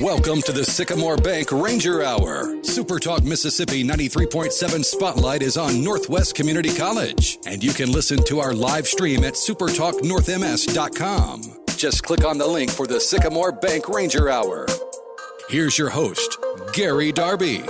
Welcome to the Sycamore Bank Ranger Hour. Super Talk Mississippi 93.7 Spotlight is on Northwest Community College, and you can listen to our live stream at supertalknorthms.com. Just click on the link for the Sycamore Bank Ranger Hour. Here's your host, Gary Darby.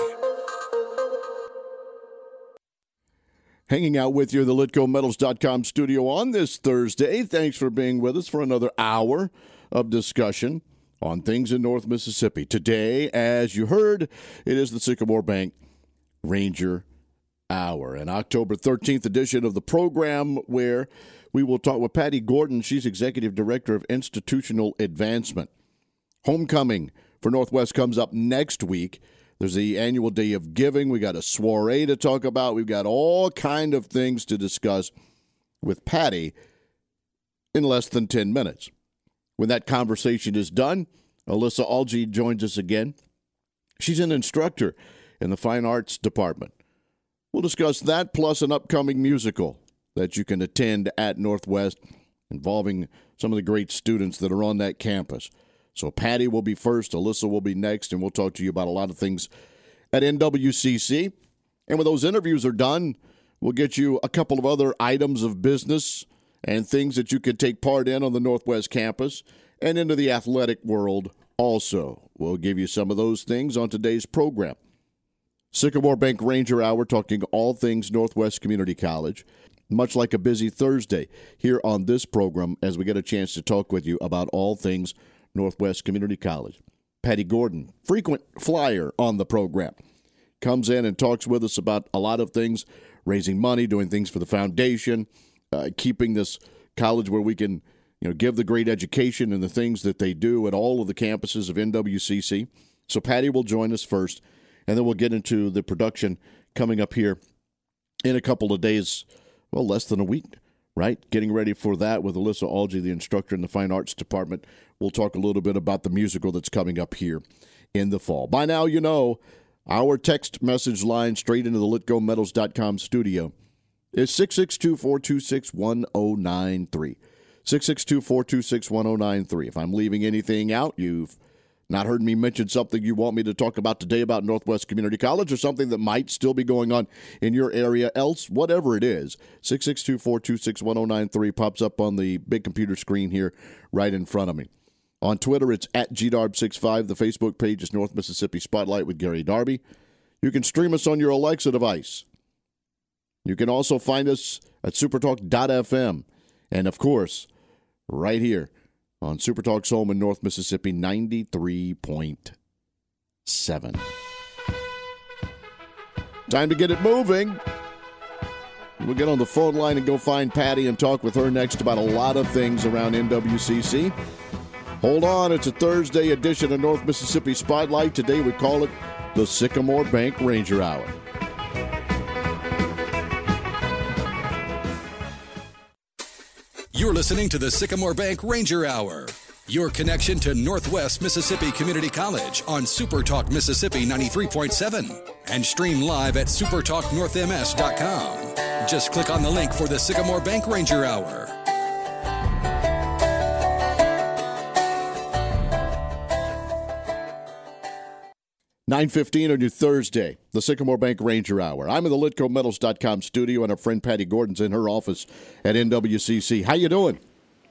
Hanging out with you the LitcoMetals.com studio on this Thursday. Thanks for being with us for another hour of discussion on things in North Mississippi. Today, as you heard, it is the Sycamore Bank Ranger Hour, an October 13th edition of the program where we will talk with Patti Gordon. She's Executive Director of Institutional Advancement. Homecoming for Northwest comes up next week. There's the annual day of giving. We got a soiree to talk about. We've got all kind of things to discuss with Patti in less than 10 minutes. When that conversation is done, Alyssa Algee joins us again. She's an instructor in the fine arts department. We'll discuss that plus an upcoming musical that you can attend at Northwest involving some of the great students that are on that campus. So Patti will be first, Alyssa will be next, and we'll talk to you about a lot of things at NWCC. And when those interviews are done, we'll get you a couple of other items of business and things that you can take part in on the Northwest campus and into the athletic world also. We'll give you some of those things on today's program. Sycamore Bank Ranger Hour talking all things Northwest Community College. Much like a busy Thursday here on this program, as we get a chance to talk with you about all things Northwest Community College. Patti Gordon, frequent flyer on the program, comes in and talks with us about a lot of things raising money, doing things for the foundation, uh, keeping this college where we can you know give the great education and the things that they do at all of the campuses of NWCC. So Patti will join us first, and then we'll get into the production coming up here in a couple of days. Well, less than a week, right? Getting ready for that with Alyssa Algee, the instructor in the fine arts department. We'll talk a little bit about the musical that's coming up here in the fall. By now, you know our text message line straight into the litgometals.com studio is 662 426 1093. 662 426 1093. If I'm leaving anything out, you've not heard me mention something you want me to talk about today about Northwest Community College or something that might still be going on in your area, else, whatever it is, 662 426 1093 pops up on the big computer screen here right in front of me. On Twitter, it's at GDarb65. The Facebook page is North Mississippi Spotlight with Gary Darby. You can stream us on your Alexa device. You can also find us at supertalk.fm. And of course, right here on Supertalk's home in North Mississippi, 93.7. Time to get it moving. We'll get on the phone line and go find Patti and talk with her next about a lot of things around NWCC. Hold on, it's a Thursday edition of North Mississippi Spotlight. Today we call it the Sycamore Bank Ranger Hour. Listening to the Sycamore Bank Ranger Hour. Your connection to Northwest Mississippi Community College on Supertalk Mississippi 93.7 and stream live at supertalknorthms.com. Just click on the link for the Sycamore Bank Ranger Hour. 9.15 on your Thursday, the Sycamore Bank Ranger Hour. I'm in the LitcoMetals.com studio, and our friend Patti Gordon's in her office at NWCC. How you doing?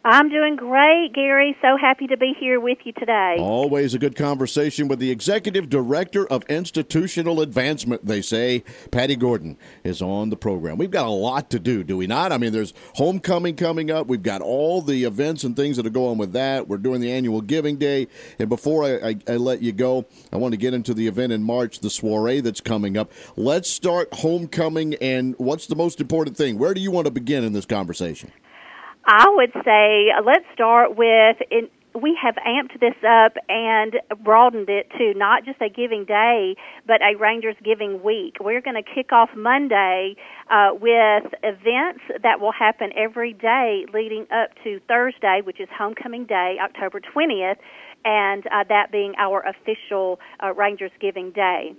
I'm doing great, Gary. So happy to be here with you today. Always a good conversation with the Executive Director of Institutional Advancement, they say. Patti Gordon is on the program. We've got a lot to do, do we not? I mean, there's homecoming coming up. We've got all the events and things that are going with that. We're doing the annual Giving Day. And before I, I, I let you go, I want to get into the event in March, the soiree that's coming up. Let's start homecoming and what's the most important thing? Where do you want to begin in this conversation? I would say uh, let's start with in, we have amped this up and broadened it to not just a giving day, but a Rangers Giving Week. We're going to kick off Monday uh, with events that will happen every day leading up to Thursday, which is Homecoming Day, October 20th, and uh, that being our official uh, Rangers Giving Day.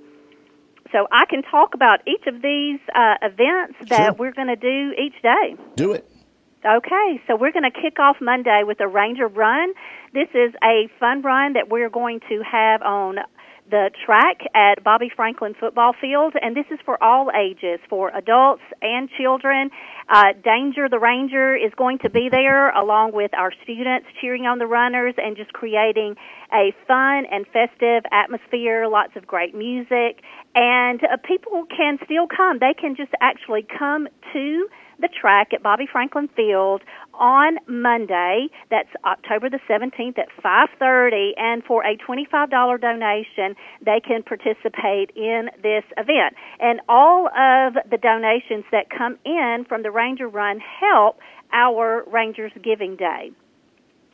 So I can talk about each of these uh, events that sure. we're going to do each day. Do it. Okay, so we're going to kick off Monday with a Ranger Run. This is a fun run that we're going to have on the track at Bobby Franklin Football Field, and this is for all ages, for adults and children. Uh, Danger the Ranger is going to be there along with our students cheering on the runners and just creating a fun and festive atmosphere, lots of great music, and uh, people can still come. They can just actually come to the track at Bobby Franklin Field on Monday. That's October the 17th at 5:30 and for a $25 donation, they can participate in this event. And all of the donations that come in from the Ranger Run help our Rangers Giving Day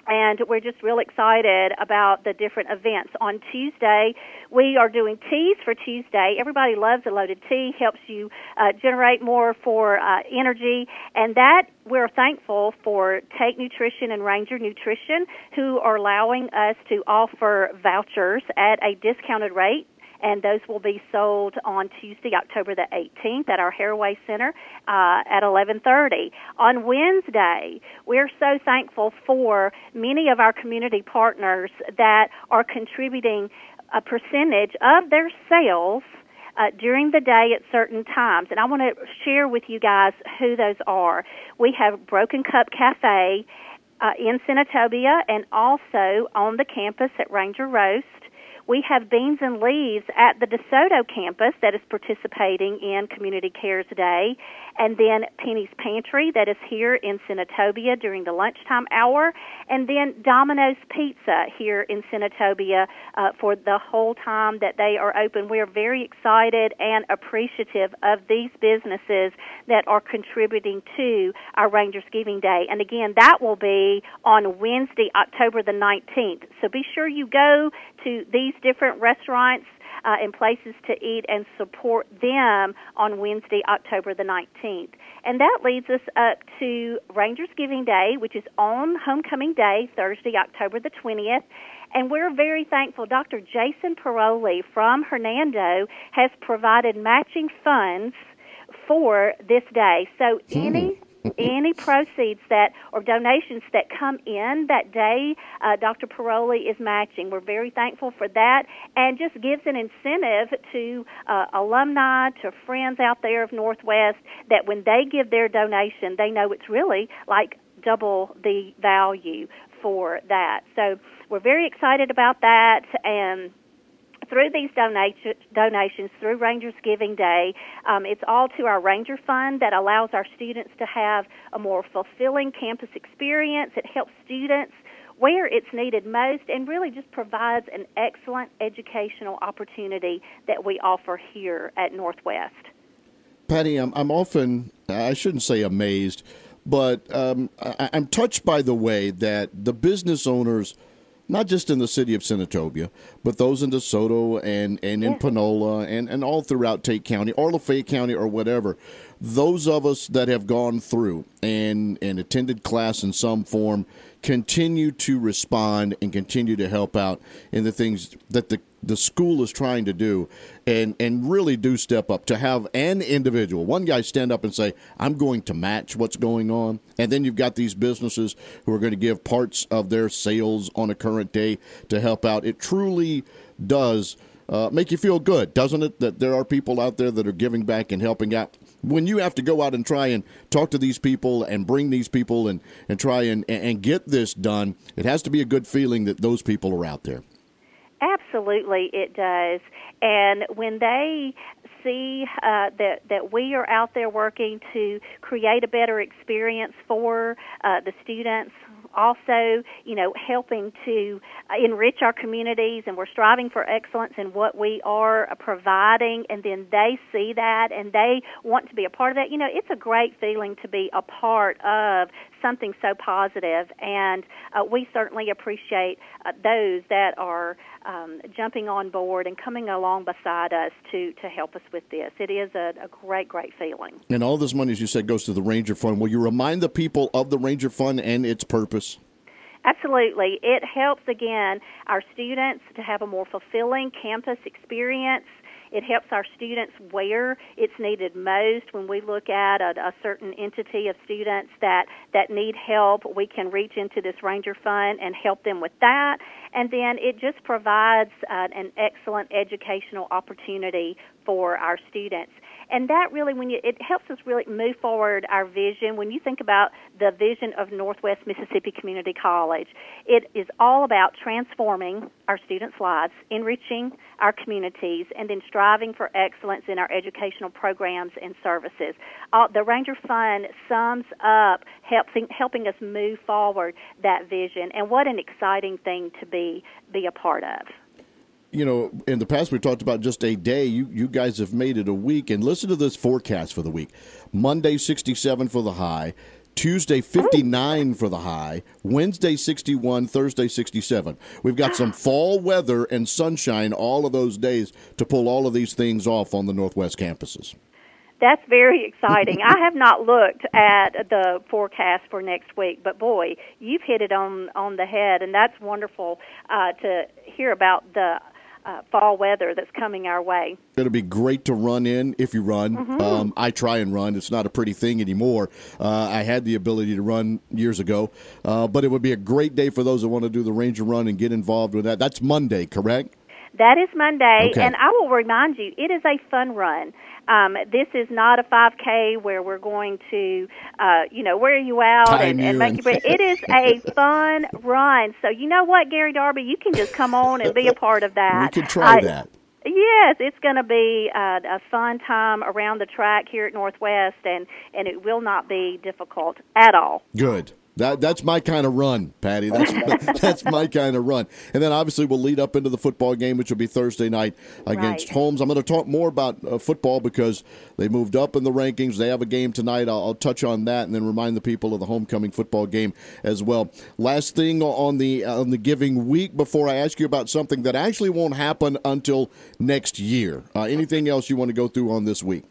and we're just real excited about the different events. On Tuesday, we are doing teas for Tuesday. Everybody loves a loaded tea, helps you uh, generate more for uh, energy, and that we're thankful for Take Nutrition and Ranger Nutrition, who are allowing us to offer vouchers at a discounted rate and those will be sold on Tuesday, October the 18th at our Haraway Center uh, at 11:30. On Wednesday, we're so thankful for many of our community partners that are contributing a percentage of their sales uh, during the day at certain times. And I want to share with you guys who those are. We have Broken Cup Cafe uh, in Senatobia and also on the campus at Ranger Roast. We have Beans and Leaves at the DeSoto campus that is participating in Community Cares Day, and then Penny's Pantry that is here in Senatobia during the lunchtime hour, and then Domino's Pizza here in Senatobia uh, for the whole time that they are open. We are very excited and appreciative of these businesses that are contributing to our Rangers Giving Day. And again, that will be on Wednesday, October the 19th. So be sure you go to these different restaurants uh, and places to eat and support them on Wednesday, October the 19th. And that leads us up to Rangers Giving Day, which is on Homecoming Day, Thursday, October the 20th. And we're very thankful. Dr. Jason Paroli from Hernando has provided matching funds for this day. So hmm. any any proceeds that or donations that come in that day, uh, Dr. Paroli is matching. We're very thankful for that, and just gives an incentive to uh, alumni, to friends out there of Northwest that when they give their donation, they know it's really like double the value for that. So we're very excited about that, and through these donation, donations, through Rangers Giving Day, um, it's all to our Ranger Fund that allows our students to have a more fulfilling campus experience. It helps students where it's needed most and really just provides an excellent educational opportunity that we offer here at Northwest. Patti, I'm, I'm often, I shouldn't say amazed, but um, I, I'm touched by the way that the business owners – not just in the city of Senatobia, but those in DeSoto and, and in yeah. Panola and, and all throughout Tate County or Lafayette County or whatever. Those of us that have gone through and, and attended class in some form continue to respond and continue to help out in the things that the the school is trying to do and and really do step up to have an individual. One guy stand up and say i'm going to match what's going on. And then you've got these businesses who are going to give parts of their sales on a current day to help out. It truly does uh, make you feel good doesn't it that there are people out there that are giving back and helping out when you have to go out and try and talk to these people and bring these people and, and try and, and get this done, it has to be a good feeling that those people are out there. Absolutely, it does. And when they see uh, that that we are out there working to create a better experience for uh, the students, also, you know, helping to uh, enrich our communities, and we're striving for excellence in what we are providing, and then they see that and they want to be a part of that. You know, it's a great feeling to be a part of something so positive, and uh, we certainly appreciate uh, those that are um, jumping on board and coming along beside us to to help us with this. It is a, a great, great feeling. And all this money, as you said, goes to the Ranger Fund. Will you remind the people of the Ranger Fund and its purpose? Absolutely. It helps, again, our students to have a more fulfilling campus experience It helps our students where it's needed most. When we look at a, a certain entity of students that, that need help, we can reach into this Ranger Fund and help them with that. And then it just provides uh, an excellent educational opportunity for our students and that really when you it helps us really move forward our vision. When you think about the vision of northwest mississippi community college it is all about transforming our students lives enriching our communities and then striving for excellence in our educational programs and services. Uh, the ranger fund sums up helping helping us move forward that vision and what an exciting thing to be be a part of you know, in the past we talked about just a day. You you guys have made it a week, and listen to this forecast for the week: Monday, sixty-seven for the high. Tuesday 59 for the high, Wednesday 61, Thursday 67. We've got some fall weather and sunshine all of those days to pull all of these things off on the Northwest campuses. That's very exciting. I have not looked at the forecast for next week, but boy, you've hit it on on the head, and that's wonderful uh, to hear about the uh, fall weather that's coming our way. It'll be great to run in if you run. Mm-hmm. Um, I try and run. It's not a pretty thing anymore. Uh, I had the ability to run years ago, uh, but it would be a great day for those that want to do the Ranger Run and get involved with that. That's Monday, correct? That is Monday, okay. and I will remind you, it is a fun run. Um, this is not a 5K where we're going to, uh, you know, wear you out and, and, make you. It is a fun run. So you know what, Gary Darby, you can just come on and be a part of that. We could try uh, that. Yes, it's going to be uh, a fun time around the track here at Northwest, and and it will not be difficult at all. Good. That that's my kind of run, Patti. That's that's my kind of run. And then obviously we'll lead up into the football game, which will be Thursday night against right. Holmes. I'm going to talk more about uh, football because they moved up in the rankings. They have a game tonight. I'll, I'll, touch on that and then remind the people of the homecoming football game as well. Last thing on the on the giving week before I ask you about something that actually won't happen until next year. Uh, anything else you want to go through on this week?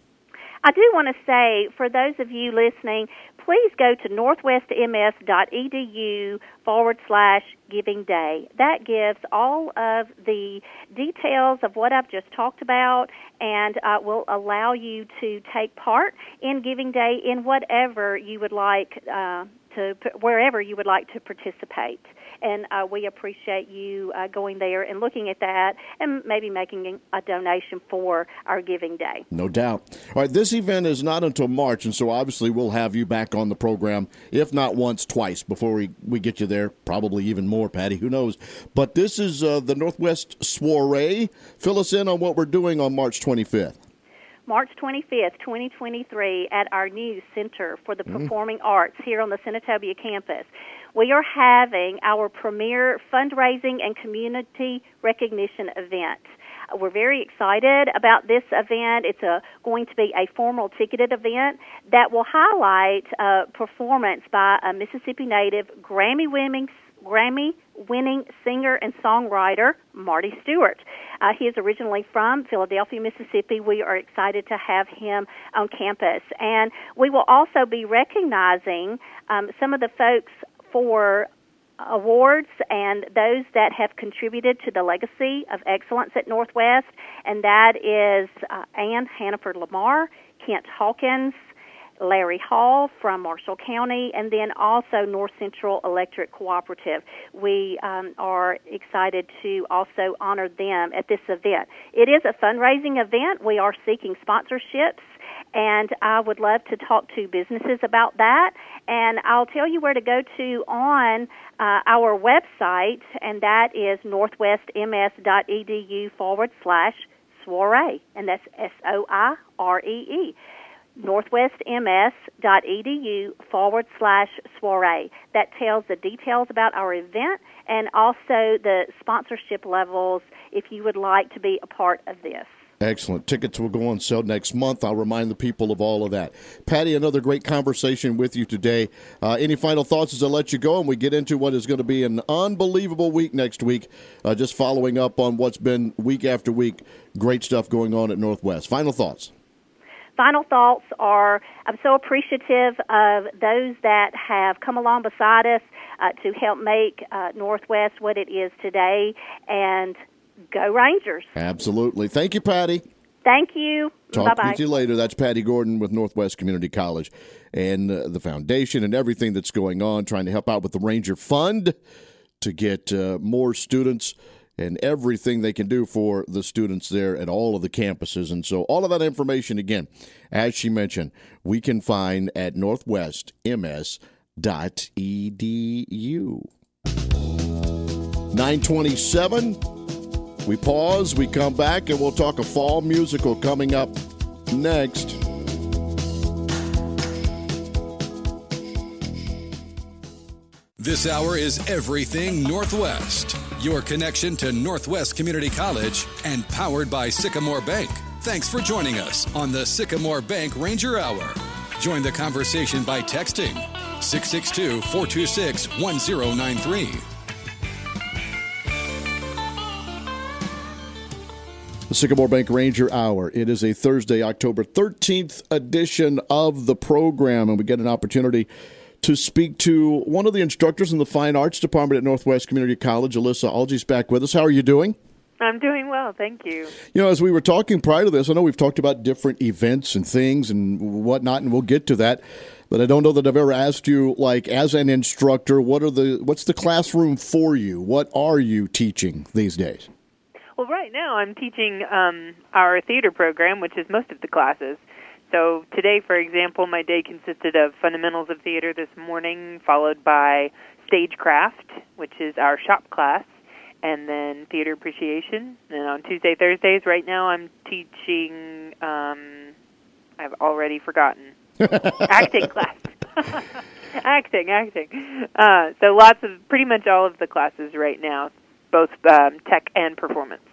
I do want to say, for those of you listening, please go to northwestms.edu forward slash giving day. That gives all of the details of what I've just talked about and uh, will allow you to take part in giving day in whatever you would like uh, to, wherever you would like to participate and uh, we appreciate you uh, going there and looking at that and maybe making a donation for our Giving Day. No doubt. All right, this event is not until March, and so obviously we'll have you back on the program, if not once, twice before we, we get you there. Probably even more, Patti. Who knows? But this is uh, the Northwest Soiree. Fill us in on what we're doing on March 25th. March 25th, 2023, at our new Center for the mm-hmm. Performing Arts here on the Senatobia campus we are having our premier fundraising and community recognition event. We're very excited about this event. It's a, going to be a formal ticketed event that will highlight a performance by a Mississippi native Grammy winning Grammy winning singer and songwriter Marty Stuart. Uh, he is originally from Philadelphia, Mississippi. We are excited to have him on campus. And we will also be recognizing um, some of the folks for awards and those that have contributed to the legacy of excellence at Northwest, and that is uh, Ann Hannaford Lamar, Kent Hawkins, Larry Hall from Marshall County, and then also North Central Electric Cooperative. We um, are excited to also honor them at this event. It is a fundraising event. We are seeking sponsorships and I would love to talk to businesses about that. And I'll tell you where to go to on uh, our website, and that is northwestms.edu forward slash soiree, and that's S O I R E E northwestms.edu forward slash soiree. That tells the details about our event and also the sponsorship levels if you would like to be a part of this. Excellent. Tickets will go on sale next month. I'll remind the people of all of that. Patti, another great conversation with you today. Uh, any final thoughts as I let you go and we get into what is going to be an unbelievable week next week? Uh, just following up on what's been week after week. Great stuff going on at Northwest. Final thoughts final thoughts are I'm so appreciative of those that have come along beside us uh, to help make uh, Northwest what it is today. And Go Rangers. Absolutely. Thank you, Patti. Thank you. Talk Bye-bye. with you later. That's Patti Gordon with Northwest Community College and uh, the foundation and everything that's going on, trying to help out with the Ranger Fund to get uh, more students and everything they can do for the students there at all of the campuses. And so, all of that information, again, as she mentioned, we can find at northwestms.edu. 927. We pause, we come back, and we'll talk a fall musical coming up next. This hour is Everything Northwest, your connection to Northwest Community College and powered by Sycamore Bank. Thanks for joining us on the Sycamore Bank Ranger Hour. Join the conversation by texting 662 426 1093. The Sycamore Bank Ranger Hour. It is a Thursday, October 13th edition of the program, and we get an opportunity to speak to one of the instructors in the Fine Arts Department at Northwest Community College. Alyssa Algee's back with us. How are you doing? I'm doing well, thank you. You know, as we were talking prior to this, I know we've talked about different events and things and whatnot, and we'll get to that. But I don't know that I've ever asked you, like, as an instructor, what are the what's the classroom for you? What are you teaching these days? Well, right now I'm teaching um, our theater program, which is most of the classes. So today, for example, my day consisted of fundamentals of theater this morning, followed by stagecraft, which is our shop class, and then theater appreciation. And on Tuesday, Thursdays, right now I'm teaching. Um, I've already forgotten acting class. acting, acting. Uh, so lots of pretty much all of the classes right now, both um, tech and performance.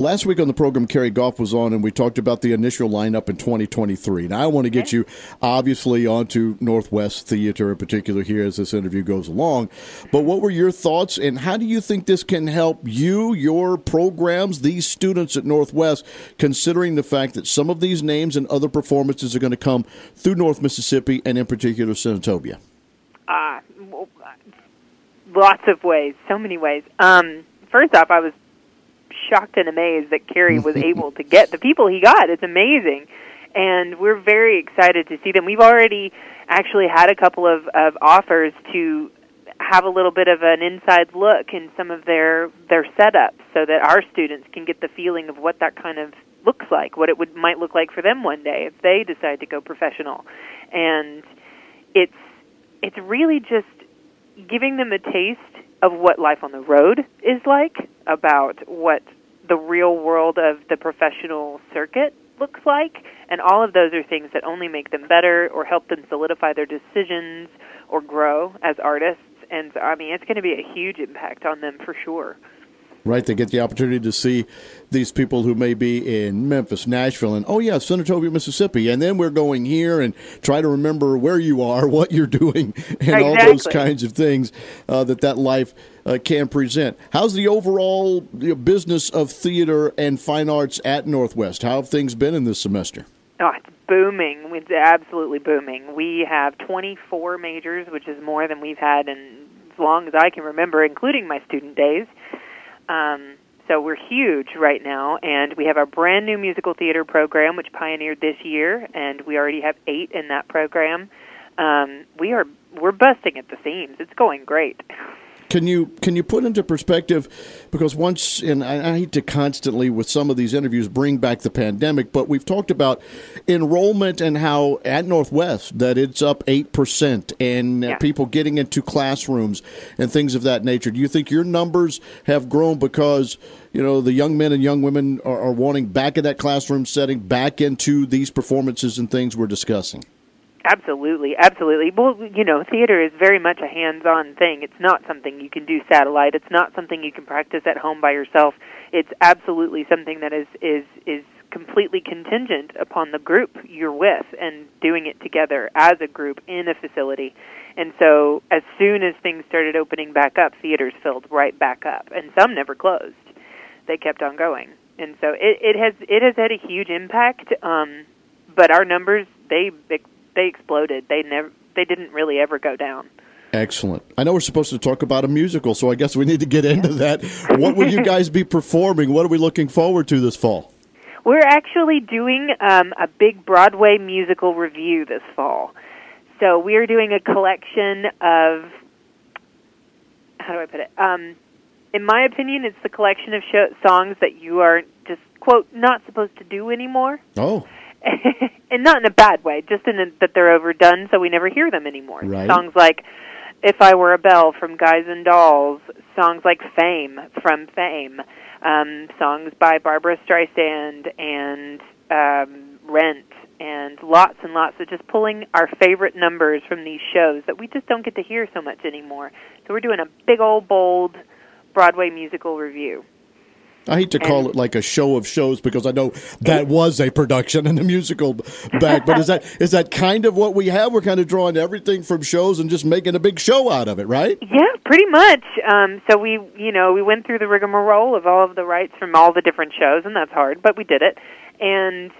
Last week on the program, Carrie Goff was on, and we talked about the initial lineup in 2023. Now, I want to get you obviously onto Northwest Theater in particular here as this interview goes along. But what were your thoughts, and how do you think this can help you, your programs, these students at Northwest, considering the fact that some of these names and other performances are going to come through North Mississippi and in particular Senatobia? Uh, lots of ways, so many ways. Um, first off, I was shocked and amazed that Kerry was able to get the people he got. It's amazing. And we're very excited to see them. We've already actually had a couple of, of offers to have a little bit of an inside look in some of their their setups so that our students can get the feeling of what that kind of looks like, what it would might look like for them one day if they decide to go professional. And it's it's really just giving them a taste of what life on the road is like, about what the real world of the professional circuit looks like, and all of those are things that only make them better or help them solidify their decisions or grow as artists. And so, I mean, it's going to be a huge impact on them for sure. Right, they get the opportunity to see these people who may be in Memphis, Nashville, and oh yeah, Senatobia, Mississippi, and then we're going here and try to remember where you are, what you're doing, and exactly. all those kinds of things uh, that that life uh, can present. How's the overall business of theater and fine arts at Northwest? How have things been in this semester? Oh, it's booming. It's absolutely booming. We have 24 majors, which is more than we've had in as long as I can remember, including my student days. Um, so we're huge right now, and we have our brand new musical theater program, which pioneered this year, and we already have eight in that program. Um, we are we're busting at the seams. It's going great. Can you can you put into perspective because once and I, I hate to constantly with some of these interviews bring back the pandemic, but we've talked about enrollment and how at Northwest that it's up eight percent and Yeah. people getting into classrooms and things of that nature. Do you think your numbers have grown because you know the young men and young women are, are wanting back in that classroom setting, back into these performances and things we're discussing? Absolutely, absolutely. Well, you know, theater is very much a hands-on thing. It's not something you can do satellite. It's not something you can practice at home by yourself. It's absolutely something that is is is completely contingent upon the group you're with and doing it together as a group in a facility. And so, as soon as things started opening back up, theaters filled right back up, and some never closed. They kept on going, and so it, it has it has had a huge impact. Um, but our numbers they they exploded. They never they didn't really ever go down. Excellent. I know we're supposed to talk about a musical, so I guess we need to get into that. What will you guys be performing? What are we looking forward to this fall? We're actually doing um, a big Broadway musical revue this fall. So we are doing a collection of how do I put it? Um, in my opinion, it's the collection of show, songs that you are just quote not supposed to do anymore. Oh. and not in a bad way, just in a, that they're overdone, so we never hear them anymore. Right. Songs like "If I Were a Bell" from Guys and Dolls, songs like "Fame" from Fame, um, songs by Barbra Streisand and um, Rent, and lots and lots of just pulling our favorite numbers from these shows that we just don't get to hear so much anymore. So we're doing a big old bold Broadway musical revue. I hate to call it like a show of shows because I know that was a production and a musical back. But is that is that kind of what we have? We're kind of drawing everything from shows and just making a big show out of it, right? Yeah, pretty much. Um, so we, you know, we went through the rigmarole of all of the rights from all the different shows, and that's hard, but we did it. And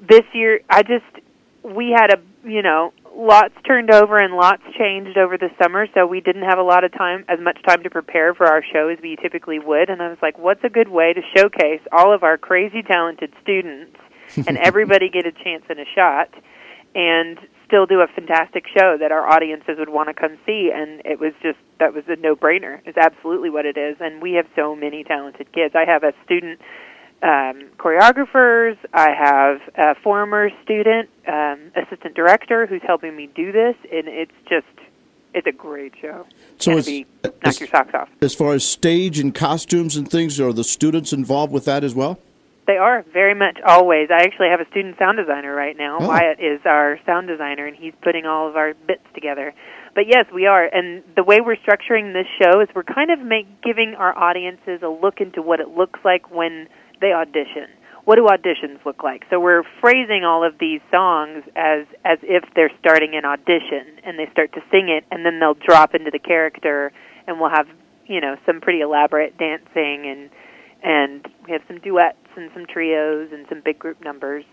this year, I just we had a, you know, lots turned over and lots changed over the summer, so we didn't have a lot of time, as much time to prepare for our show as we typically would. And I was like, what's a good way to showcase all of our crazy talented students and everybody get a chance and a shot, and still do a fantastic show that our audiences would want to come see? And it was just that was a no-brainer. It's absolutely what it is, and we have so many talented kids. I have a student um, choreographers. I have a former student, um, assistant director, who's helping me do this, and it's just it's a great show. So it's, be, knock as, your socks off. as far as stage and costumes and things, are the students involved with that as well? They are very much always. I actually have a student sound designer right now. Oh. Wyatt is our sound designer, and he's putting all of our bits together. But yes, we are. And the way we're structuring this show is we're kind of make, giving our audiences a look into what it looks like when they audition. What do auditions look like? So we're phrasing all of these songs as as if they're starting an audition, and they start to sing it, and then they'll drop into the character, and we'll have you know some pretty elaborate dancing, and and we have some duets and some trios and some big group numbers.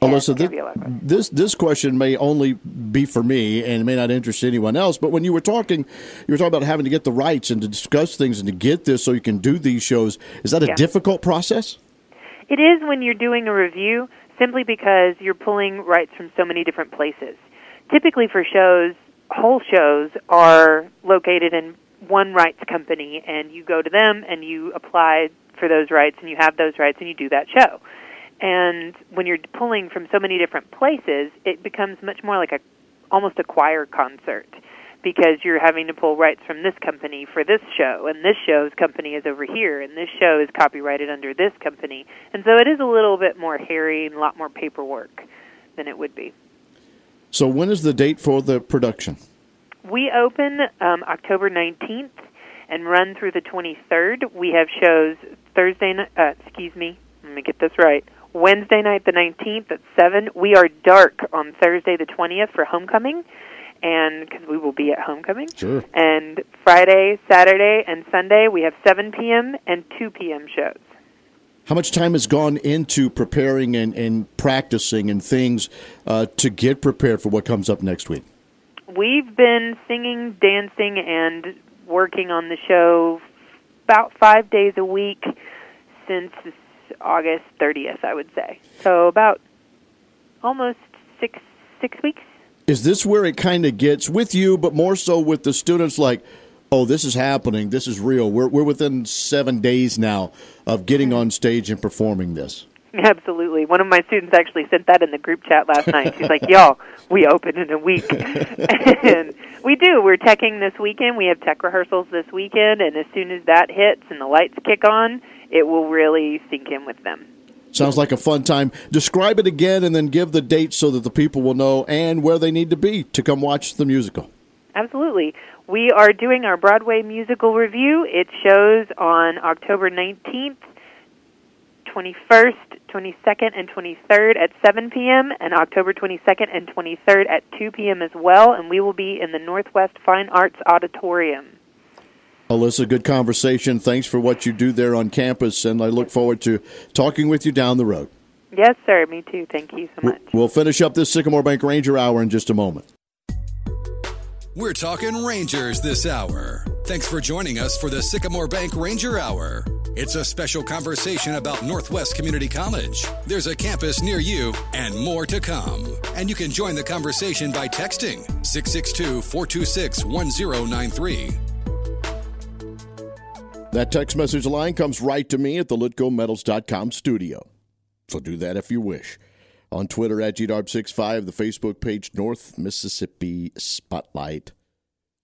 Alyssa, gonna this, be a lot of fun. this question may only be for me and may not interest anyone else. But when you were talking, you were talking about having to get the rights and to discuss things and to get this so you can do these shows. Is that a Yeah. difficult process? It is when you're doing a revue, simply because you're pulling rights from so many different places. Typically, for shows, whole shows are located in one rights company, and you go to them and you apply for those rights, and you have those rights, and you do that show. And when you're pulling from so many different places, it becomes much more like a almost a choir concert because you're having to pull rights from this company for this show, and this show's company is over here, and this show is copyrighted under this company. And so it is a little bit more hairy and a lot more paperwork than it would be. So when is the date for the production? We open um, October 19th and run through the 23rd. We have shows Thursday uh, excuse me, let me get this right. Wednesday night the 19th at 7. We are dark on Thursday the 20th for homecoming and because we will be at homecoming. Sure. And Friday, Saturday, and Sunday we have 7 p.m. and 2 p.m. shows. How much time has gone into preparing and, and practicing and things uh, to get prepared for what comes up next week? We've been singing, dancing, and working on the show about five days a week since August 30th, I would say. So about almost six six weeks. Is this where it kind of gets with you, but more so with the students like, oh, this is happening, this is real. We're, we're within seven days now of getting on stage and performing this. Absolutely. One of my students actually sent that in the group chat last night. She's like, "Y'all, we open in a week." and we do. We're teching this weekend. We have tech rehearsals this weekend, and as soon as that hits and the lights kick on, it will really sink in with them. Sounds like a fun time. Describe it again and then give the date so that the people will know and where they need to be to come watch the musical. Absolutely. We are doing our Broadway musical revue. It shows on October 19th, 21st, 22nd, and 23rd at 7 p.m., and October 22nd and 23rd at 2 p.m. as well, and we will be in the Northwest Fine Arts Auditorium. Alyssa, good conversation. Thanks for what you do there on campus, and I look forward to talking with you down the road. Yes, sir. Me too. Thank you so much. We'll finish up this Sycamore Bank Ranger Hour in just a moment. We're talking Rangers this hour. Thanks for joining us for the Sycamore Bank Ranger Hour. It's a special conversation about Northwest Community College. There's a campus near you and more to come. And you can join the conversation by texting 662 426 1093. That text message line comes right to me at the litgometals.com studio. So do that if you wish. On Twitter at GDarb65, the Facebook page North Mississippi Spotlight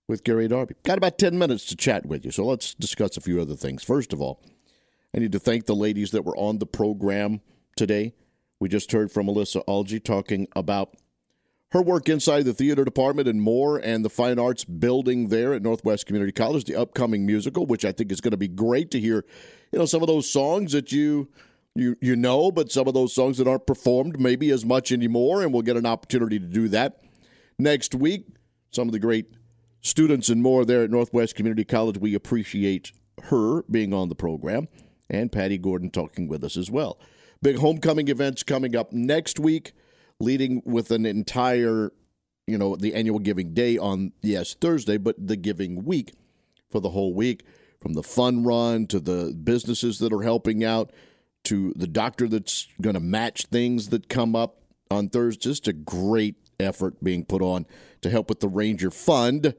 with Gary Darby. Got about 10 minutes to chat with you, so let's discuss a few other things. First of all, I need to thank the ladies that were on the program today. We just heard from Alyssa Algee talking about her work inside the theater department and more, and the fine arts building there at Northwest Community College, the upcoming musical, which I think is going to be great to hear. You know, some of those songs that you you you know, but some of those songs that aren't performed maybe as much anymore, and we'll get an opportunity to do that next week. Some of the great students and more there at Northwest Community College. We appreciate her being on the program, and Patti Gordon talking with us as well. Big homecoming events coming up next week, leading with an entire, you know, the annual Giving Day on yes Thursday, but the Giving Week for the whole week, from the fun run to the businesses that are helping out to the doctor that's going to match things that come up on Thursday. Just a great effort being put on to help with the Ranger Fund.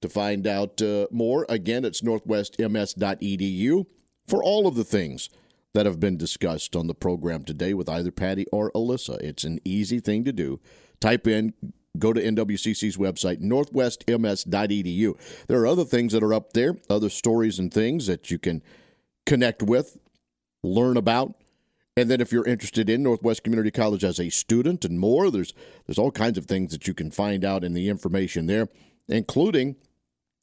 To find out uh, more, again, it's northwestms.edu for all of the things that have been discussed on the program today with either Patti or Alyssa. It's an easy thing to do. Type in, go to NWCC's website, northwestms.edu. There are other things that are up there, other stories and things that you can connect with learn about. And then if you're interested in Northwest Community College as a student and more, there's there's all kinds of things that you can find out in the information there, including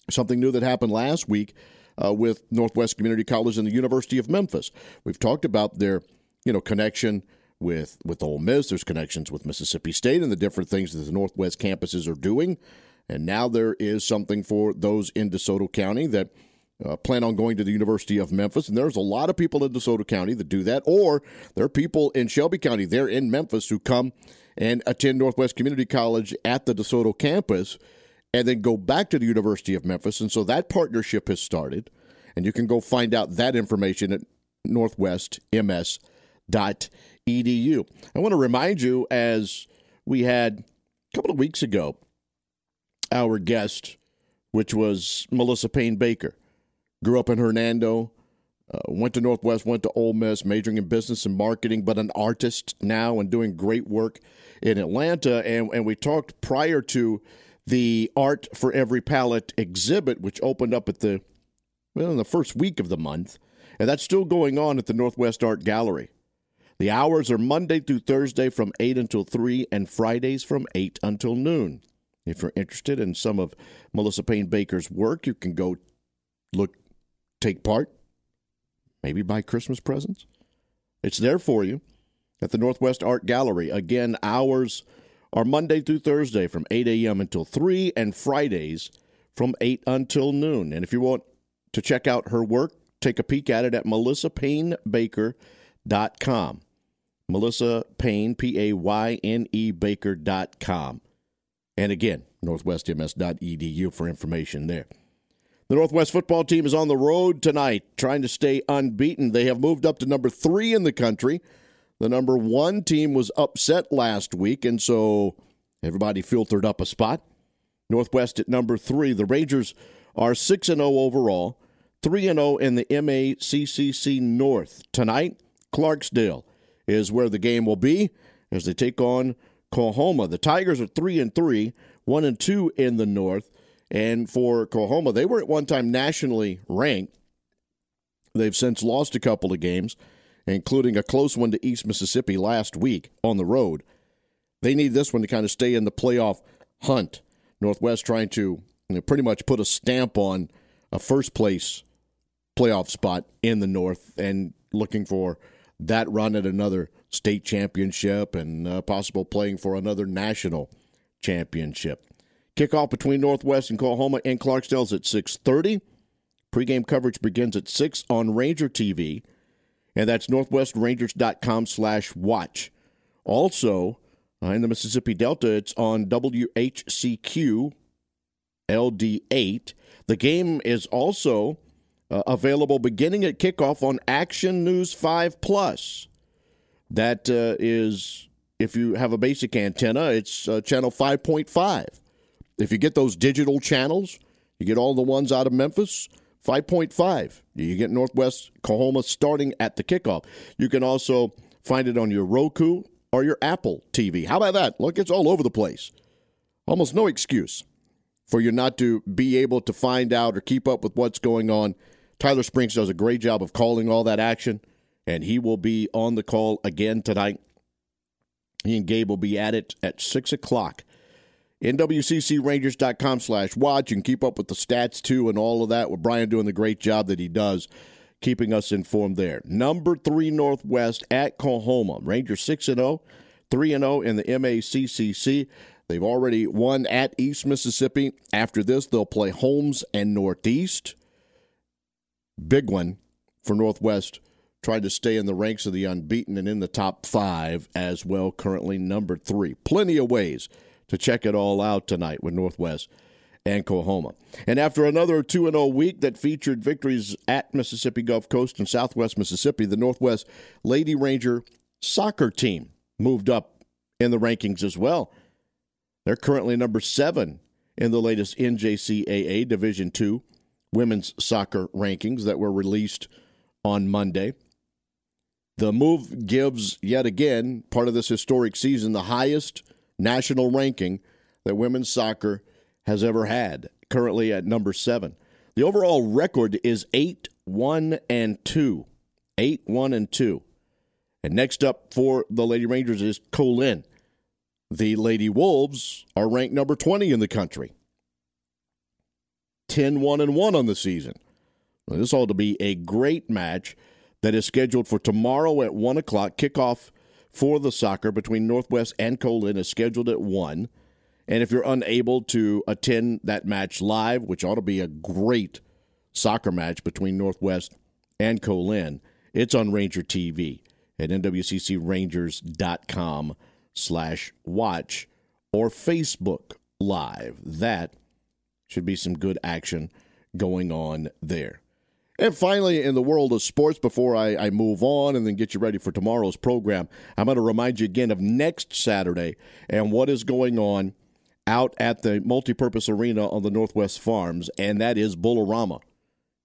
something new that happened last week uh, with Northwest Community College and the University of Memphis. We've talked about their you know connection with with Ole Miss. There's connections with Mississippi State and the different things that the Northwest campuses are doing. And now there is something for those in DeSoto County that uh, plan on going to the University of Memphis. And there's a lot of people in DeSoto County that do that. Or there are people in Shelby County, they're in Memphis, who come and attend Northwest Community College at the DeSoto campus and then go back to the University of Memphis. And so that partnership has started. And you can go find out that information at northwestms.edu. I want to remind you, as we had a couple of weeks ago, our guest, which was Melissa Payne Baker grew up in Hernando, uh, went to Northwest, went to Ole Miss, majoring in business and marketing, but an artist now and doing great work in Atlanta. And, and we talked prior to the Art for Every Palette exhibit, which opened up at the well in the first week of the month, and that's still going on at the Northwest Art Gallery. The hours are Monday through Thursday from 8 until 3 and Fridays from 8 until noon. If you're interested in some of Melissa Payne Baker's work, you can go look take part, maybe buy Christmas presents. It's there for you at the Northwest Art Gallery. Again, hours are Monday through Thursday from 8 a.m. until 3 and Fridays from 8 until noon. And if you want to check out her work, take a peek at it at melissapaynebaker.com. Melissa Payne, P A Y N E Baker.com. And again, northwestms.edu for information there. The Northwest football team is on the road tonight, trying to stay unbeaten. They have moved up to number three in the country. The number one team was upset last week, and so everybody filtered up a spot. Northwest at number three. The Rangers are 6 0 overall, 3 0 in the MACCC North. Tonight, Clarksdale is where the game will be as they take on Coahoma. The Tigers are 3 and 3, 1 and 2 in the North. And for Coahoma, they were at one time nationally ranked. They've since lost a couple of games, including a close one to East Mississippi last week on the road. They need this one to kind of stay in the playoff hunt. Northwest trying to you know, pretty much put a stamp on a first place playoff spot in the North and looking for that run at another state championship and uh, possible playing for another national championship. Kickoff between Northwest and Coahoma and Clarksdale is at 6:30. Pregame coverage begins at 6 on Ranger TV, and that's northwestrangers.com slash watch. Also, uh, in the Mississippi Delta, it's on WHCQ LD8. The game is also uh, available beginning at kickoff on Action News 5 Plus. That uh, is, if you have a basic antenna, it's uh, channel 5.5. If you get those digital channels, you get all the ones out of Memphis, 5.5. You get Northwest Coahoma starting at the kickoff. You can also find it on your Roku or your Apple TV. How about that? Look, it's all over the place. Almost no excuse for you not to be able to find out or keep up with what's going on. Tyler Springs does a great job of calling all that action, and he will be on the call again tonight. He and Gabe will be at it at 6 o'clock. NWCCRangers.com slash watch. Can keep up with the stats, too, and all of that, with Brian doing the great job that he does keeping us informed there. Number three Northwest at Coahoma. Rangers 6 0, 3 0 in the MACJC. They've already won at East Mississippi. After this, they'll play Holmes and Northeast. Big one for Northwest. Trying to stay in the ranks of the unbeaten and in the top five as well, currently number three. Plenty of ways to check it all out tonight with Northwest and Coahoma. And after another 2 0 week that featured victories at Mississippi Gulf Coast and Southwest Mississippi, the Northwest Lady Ranger soccer team moved up in the rankings as well. They're currently number seven in the latest NJCAA Division II women's soccer rankings that were released on Monday. The move gives, yet again, part of this historic season, the highest national ranking that women's soccer has ever had, currently at number seven. The overall record is 8 1 and 2. 8 1 and 2. And next up for the Lady Rangers is Co-Lin. The Lady Wolves are ranked number 20 in the country. 10 1 and 1 on the season. This ought to be a great match that is scheduled for tomorrow at 1 o'clock. Kickoff for the soccer between Northwest and Co-Lin is scheduled at 1. And if you're unable to attend that match live, which ought to be a great soccer match between Northwest and Co-Lin, it's on Ranger TV at nwccrangers.com slash watch or Facebook Live. That should be some good action going on there. And finally, in the world of sports, before I, I, move on and then get you ready for tomorrow's program, I'm going to remind you again of next Saturday and what is going on out at the multipurpose arena on the Northwest Farms, and that is Bullarama.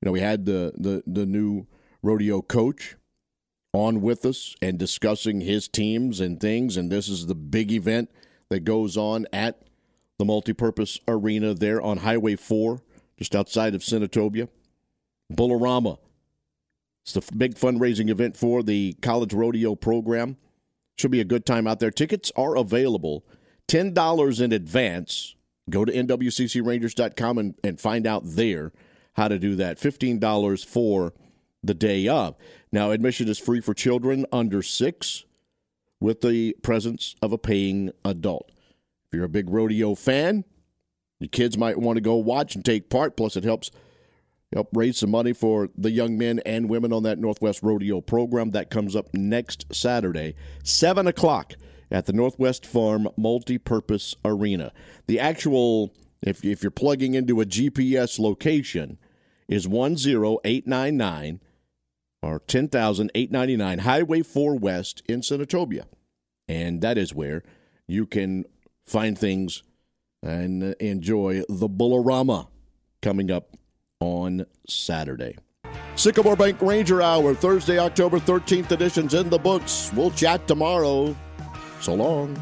You know, we had the, the, the new rodeo coach on with us and discussing his teams and things, and this is the big event that goes on at the multipurpose arena there on Highway 4, just outside of Senatobia. Bullarama. It's the big fundraising event for the college rodeo program. Should be a good time out there. Tickets are available $10 in advance. Go to NWCCRangers.com and, and find out there how to do that. $15 for the day of. Now, admission is free for children under six with the presence of a paying adult. If you're a big rodeo fan, your kids might want to go watch and take part. Plus, it helps help raise some money for the young men and women on that Northwest Rodeo program. That comes up next Saturday, 7 o'clock at the Northwest Farm Multi-Purpose Arena. The actual, if, if you're plugging into a GPS location, is 10899 or 10899 Highway 4 West in Senatobia. And that is where you can find things and enjoy the Bullarama coming up on Saturday. Sycamore Bank Ranger Hour, Thursday, October 13th edition's in the books. We'll chat tomorrow. So long.